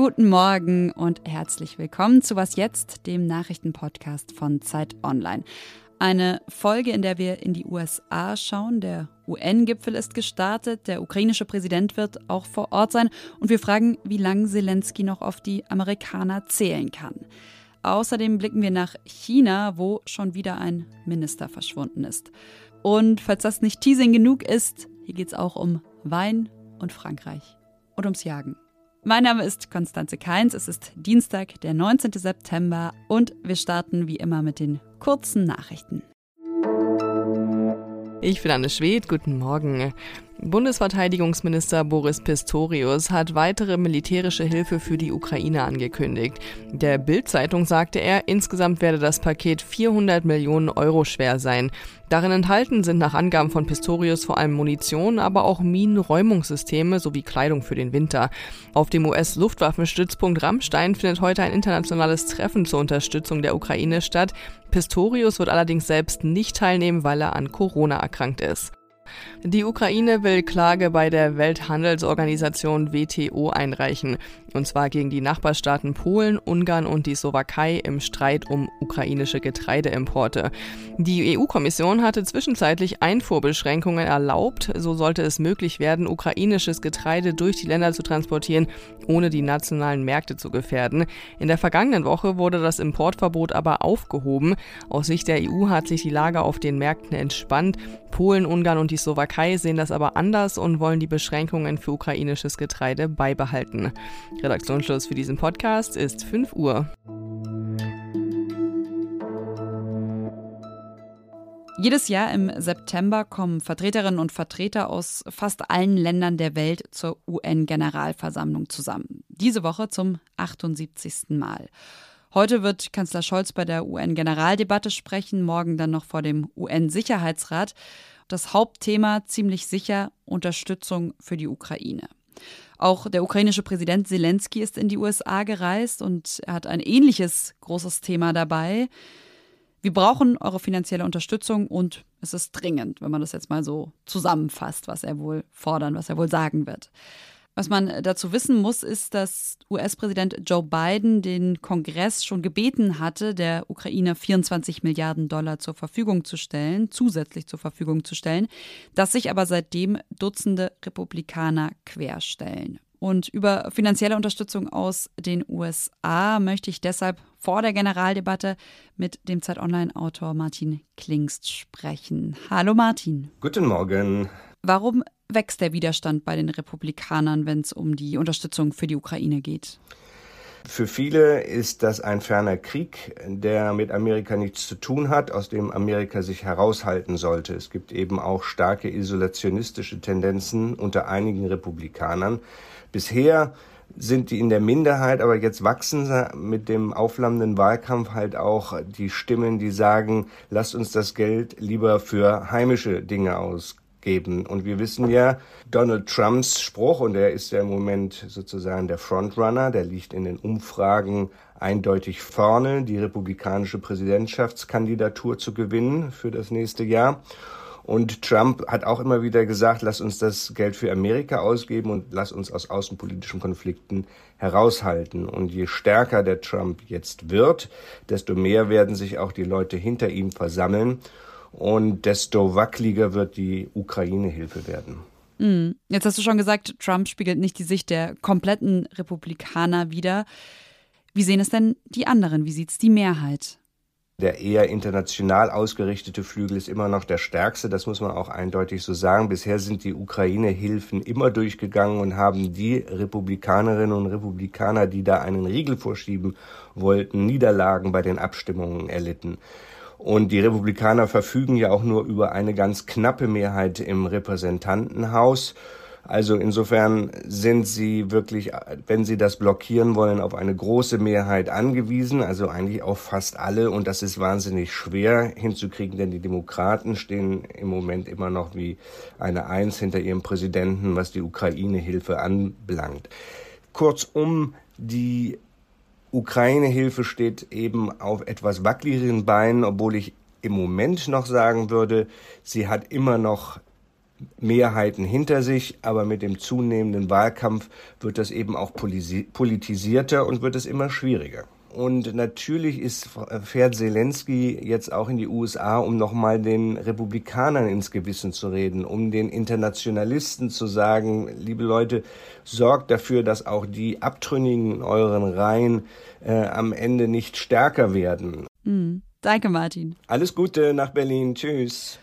Guten Morgen und herzlich willkommen zu Was jetzt, dem Nachrichtenpodcast von Zeit Online. Eine Folge, in der wir in die USA schauen. Der UN-Gipfel ist gestartet, der ukrainische Präsident wird auch vor Ort sein und wir fragen, wie lange Zelensky noch auf die Amerikaner zählen kann. Außerdem blicken wir nach China, wo schon wieder ein Minister verschwunden ist. Und falls das nicht Teasing genug ist, hier geht es auch um Wein und Frankreich und ums Jagen. Mein Name ist Konstanze Keins. Es ist Dienstag, der 19. September und wir starten wie immer mit den kurzen Nachrichten. Ich bin Anne Schwedt. Guten Morgen. Bundesverteidigungsminister Boris Pistorius hat weitere militärische Hilfe für die Ukraine angekündigt. Der Bild-Zeitung sagte er, insgesamt werde das Paket 400 Millionen Euro schwer sein. Darin enthalten sind nach Angaben von Pistorius vor allem Munition, aber auch Minenräumungssysteme sowie Kleidung für den Winter. Auf dem US-Luftwaffenstützpunkt Rammstein findet heute ein internationales Treffen zur Unterstützung der Ukraine statt. Pistorius wird allerdings selbst nicht teilnehmen, weil er an Corona erkrankt ist. Die Ukraine will Klage bei der Welthandelsorganisation WTO einreichen, und zwar gegen die Nachbarstaaten Polen, Ungarn und die Slowakei im Streit um ukrainische Getreideimporte. Die EU-Kommission hatte zwischenzeitlich Einfuhrbeschränkungen erlaubt, so sollte es möglich werden, ukrainisches Getreide durch die Länder zu transportieren, ohne die nationalen Märkte zu gefährden. In der vergangenen Woche wurde das Importverbot aber aufgehoben. Aus Sicht der EU hat sich die Lage auf den Märkten entspannt. Polen, Ungarn und die Slowakei sehen das aber anders und wollen die Beschränkungen für ukrainisches Getreide beibehalten. Redaktionsschluss für diesen Podcast ist 5 Uhr. Jedes Jahr im September kommen Vertreterinnen und Vertreter aus fast allen Ländern der Welt zur UN-Generalversammlung zusammen. Diese Woche zum 78. Mal. Heute wird Kanzler Scholz bei der UN-Generaldebatte sprechen, morgen dann noch vor dem UN-Sicherheitsrat. Das Hauptthema ziemlich sicher Unterstützung für die Ukraine. Auch der ukrainische Präsident Zelensky ist in die USA gereist und er hat ein ähnliches großes Thema dabei. Wir brauchen eure finanzielle Unterstützung und es ist dringend, wenn man das jetzt mal so zusammenfasst, was er wohl fordern, was er wohl sagen wird. Was man dazu wissen muss, ist, dass US-Präsident Joe Biden den Kongress schon gebeten hatte, der Ukraine 24 Milliarden Dollar zur Verfügung zu stellen, zusätzlich zur Verfügung zu stellen, dass sich aber seitdem Dutzende Republikaner querstellen. Und über finanzielle Unterstützung aus den USA möchte ich deshalb vor der Generaldebatte mit dem Zeit Online-Autor Martin Klingst sprechen. Hallo Martin. Guten Morgen. Warum wächst der Widerstand bei den Republikanern, wenn es um die Unterstützung für die Ukraine geht? Für viele ist das ein ferner Krieg, der mit Amerika nichts zu tun hat, aus dem Amerika sich heraushalten sollte. Es gibt eben auch starke isolationistische Tendenzen unter einigen Republikanern. Bisher sind die in der Minderheit, aber jetzt wachsen mit dem aufflammenden Wahlkampf halt auch die Stimmen, die sagen, lasst uns das Geld lieber für heimische Dinge ausgeben geben. Und wir wissen ja, Donald Trumps Spruch, und er ist ja im Moment sozusagen der Frontrunner, der liegt in den Umfragen eindeutig vorne, die republikanische Präsidentschaftskandidatur zu gewinnen für das nächste Jahr. Und Trump hat auch immer wieder gesagt, lass uns das Geld für Amerika ausgeben und lass uns aus außenpolitischen Konflikten heraushalten. Und je stärker der Trump jetzt wird, desto mehr werden sich auch die Leute hinter ihm versammeln und desto wackeliger wird die Ukraine-Hilfe werden. Mhm. Jetzt hast du schon gesagt, Trump spiegelt nicht die Sicht der kompletten Republikaner wider. Wie sehen es denn die anderen? Wie sieht es die Mehrheit? Der eher international ausgerichtete Flügel ist immer noch der stärkste, das muss man auch eindeutig so sagen. Bisher sind die Ukraine-Hilfen immer durchgegangen und haben die Republikanerinnen und Republikaner, die da einen Riegel vorschieben wollten, Niederlagen bei den Abstimmungen erlitten. Und die Republikaner verfügen ja auch nur über eine ganz knappe Mehrheit im Repräsentantenhaus. Also insofern sind sie wirklich, wenn sie das blockieren wollen, auf eine große Mehrheit angewiesen, also eigentlich auf fast alle. Und das ist wahnsinnig schwer hinzukriegen, denn die Demokraten stehen im Moment immer noch wie eine Eins hinter ihrem Präsidenten, was die Ukraine-Hilfe anbelangt. Kurzum, die Ukraine-Hilfe steht eben auf etwas wackeligeren Beinen, obwohl ich im Moment noch sagen würde, sie hat immer noch Mehrheiten hinter sich, aber mit dem zunehmenden Wahlkampf wird das eben auch politisierter und wird es immer schwieriger. Und natürlich ist, fährt Zelensky jetzt auch in die USA, um nochmal den Republikanern ins Gewissen zu reden, um den Internationalisten zu sagen, liebe Leute, sorgt dafür, dass auch die Abtrünnigen in euren Reihen äh, am Ende nicht stärker werden. Mhm. Danke, Martin. Alles Gute nach Berlin. Tschüss.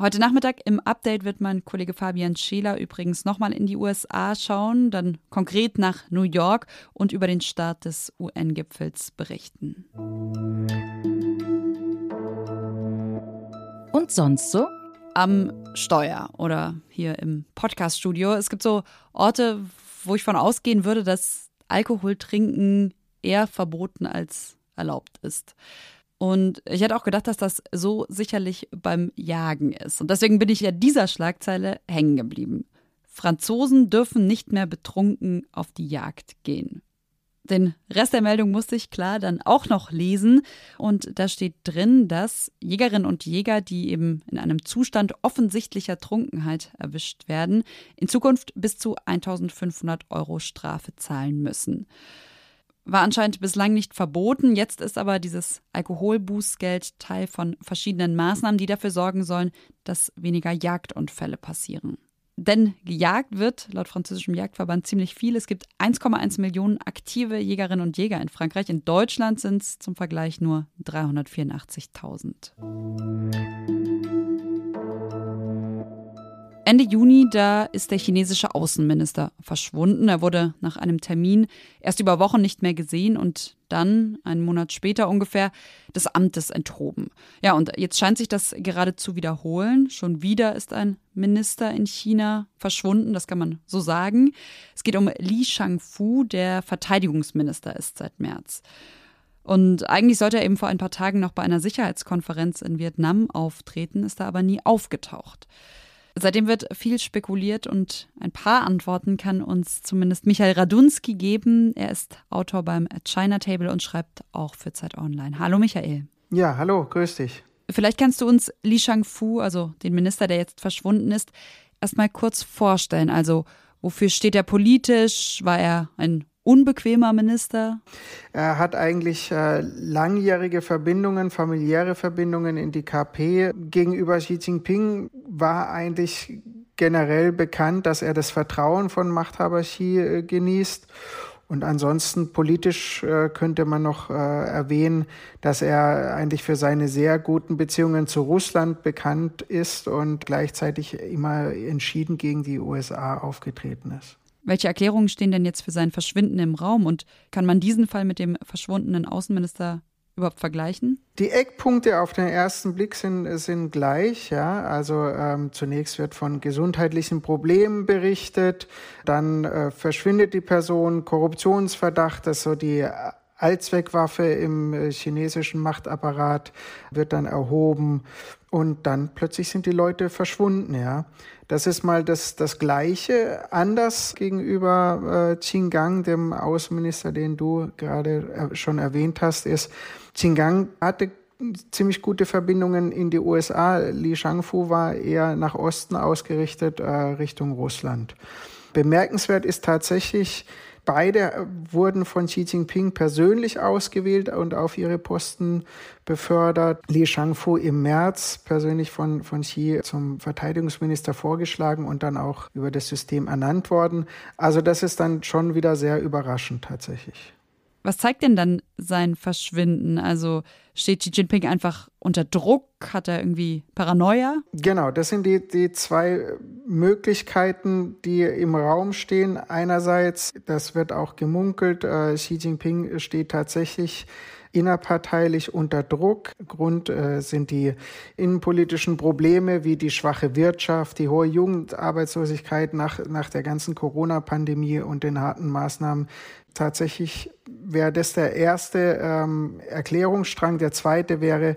Heute Nachmittag im Update wird mein Kollege Fabian Scheler übrigens nochmal in die USA schauen, dann konkret nach New York und über den Start des UN-Gipfels berichten. Und sonst so? Am Steuer oder hier im Podcaststudio. Es gibt so Orte, wo ich von ausgehen würde, dass Alkohol trinken eher verboten als erlaubt ist. Und ich hätte auch gedacht, dass das so sicherlich beim Jagen ist. Und deswegen bin ich ja dieser Schlagzeile hängen geblieben. Franzosen dürfen nicht mehr betrunken auf die Jagd gehen. Den Rest der Meldung musste ich klar dann auch noch lesen. Und da steht drin, dass Jägerinnen und Jäger, die eben in einem Zustand offensichtlicher Trunkenheit erwischt werden, in Zukunft bis zu 1500 Euro Strafe zahlen müssen war anscheinend bislang nicht verboten. Jetzt ist aber dieses Alkoholbußgeld Teil von verschiedenen Maßnahmen, die dafür sorgen sollen, dass weniger Jagdunfälle passieren. Denn gejagt wird, laut französischem Jagdverband, ziemlich viel. Es gibt 1,1 Millionen aktive Jägerinnen und Jäger in Frankreich. In Deutschland sind es zum Vergleich nur 384.000. Ende Juni, da ist der chinesische Außenminister verschwunden. Er wurde nach einem Termin erst über Wochen nicht mehr gesehen und dann, einen Monat später ungefähr, des Amtes enthoben. Ja, und jetzt scheint sich das gerade zu wiederholen. Schon wieder ist ein Minister in China verschwunden, das kann man so sagen. Es geht um Li Shangfu, der Verteidigungsminister ist seit März. Und eigentlich sollte er eben vor ein paar Tagen noch bei einer Sicherheitskonferenz in Vietnam auftreten, ist da aber nie aufgetaucht. Seitdem wird viel spekuliert und ein paar Antworten kann uns zumindest Michael Radunski geben. Er ist Autor beim China Table und schreibt auch für Zeit Online. Hallo Michael. Ja, hallo, grüß dich. Vielleicht kannst du uns Li Shangfu, also den Minister, der jetzt verschwunden ist, erstmal kurz vorstellen. Also, wofür steht er politisch? War er ein unbequemer Minister? Er hat eigentlich äh, langjährige Verbindungen, familiäre Verbindungen in die KP. Gegenüber Xi Jinping war eigentlich generell bekannt, dass er das Vertrauen von Machthaber Xi äh, genießt. Und ansonsten politisch äh, könnte man noch äh, erwähnen, dass er eigentlich für seine sehr guten Beziehungen zu Russland bekannt ist und gleichzeitig immer entschieden gegen die USA aufgetreten ist. Welche Erklärungen stehen denn jetzt für sein Verschwinden im Raum und kann man diesen Fall mit dem verschwundenen Außenminister überhaupt vergleichen? Die Eckpunkte auf den ersten Blick sind, sind gleich. Ja? Also ähm, zunächst wird von gesundheitlichen Problemen berichtet, dann äh, verschwindet die Person, Korruptionsverdacht, das so die Allzweckwaffe im äh, chinesischen Machtapparat wird dann erhoben und dann plötzlich sind die Leute verschwunden, ja. Das ist mal das, das Gleiche, anders gegenüber äh, Qinggang, dem Außenminister, den du gerade äh, schon erwähnt hast, ist, Qinggang hatte ziemlich gute Verbindungen in die USA. Li Shangfu war eher nach Osten ausgerichtet, äh, Richtung Russland. Bemerkenswert ist tatsächlich, Beide wurden von Xi Jinping persönlich ausgewählt und auf ihre Posten befördert. Li Shangfu im März persönlich von, von Xi zum Verteidigungsminister vorgeschlagen und dann auch über das System ernannt worden. Also das ist dann schon wieder sehr überraschend tatsächlich. Was zeigt denn dann sein Verschwinden? Also steht Xi Jinping einfach unter Druck? Hat er irgendwie Paranoia? Genau, das sind die, die zwei Möglichkeiten, die im Raum stehen. Einerseits, das wird auch gemunkelt, äh, Xi Jinping steht tatsächlich innerparteilich unter Druck. Grund äh, sind die innenpolitischen Probleme wie die schwache Wirtschaft, die hohe Jugendarbeitslosigkeit nach, nach der ganzen Corona-Pandemie und den harten Maßnahmen. Tatsächlich wäre das der erste ähm, Erklärungsstrang. Der zweite wäre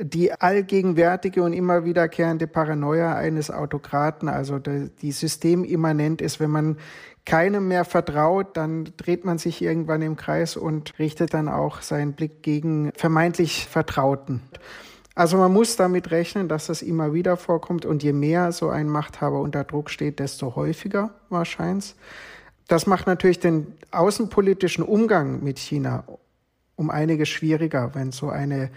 die allgegenwärtige und immer wiederkehrende Paranoia eines Autokraten, also die, die systemimmanent ist, wenn man keinem mehr vertraut, dann dreht man sich irgendwann im Kreis und richtet dann auch seinen Blick gegen vermeintlich Vertrauten. Also man muss damit rechnen, dass das immer wieder vorkommt und je mehr so ein Machthaber unter Druck steht, desto häufiger wahrscheinlich. Das macht natürlich den außenpolitischen Umgang mit China um einiges schwieriger, wenn so eine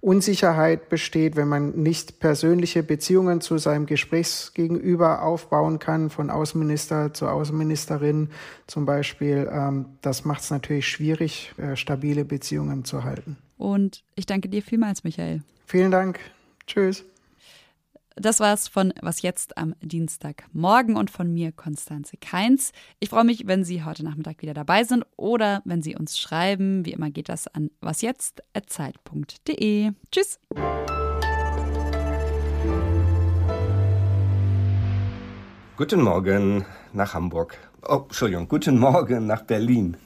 Unsicherheit besteht, wenn man nicht persönliche Beziehungen zu seinem Gesprächsgegenüber aufbauen kann, von Außenminister zu Außenministerin zum Beispiel. Ähm, das macht es natürlich schwierig, äh, stabile Beziehungen zu halten. Und ich danke dir vielmals, Michael. Vielen Dank. Tschüss. Das war's von Was jetzt am Dienstagmorgen und von mir, Konstanze Keins. Ich freue mich, wenn Sie heute Nachmittag wieder dabei sind oder wenn Sie uns schreiben. Wie immer geht das an wasjetzt.zeit.de. Tschüss. Guten Morgen nach Hamburg. Oh, Entschuldigung, guten Morgen nach Berlin.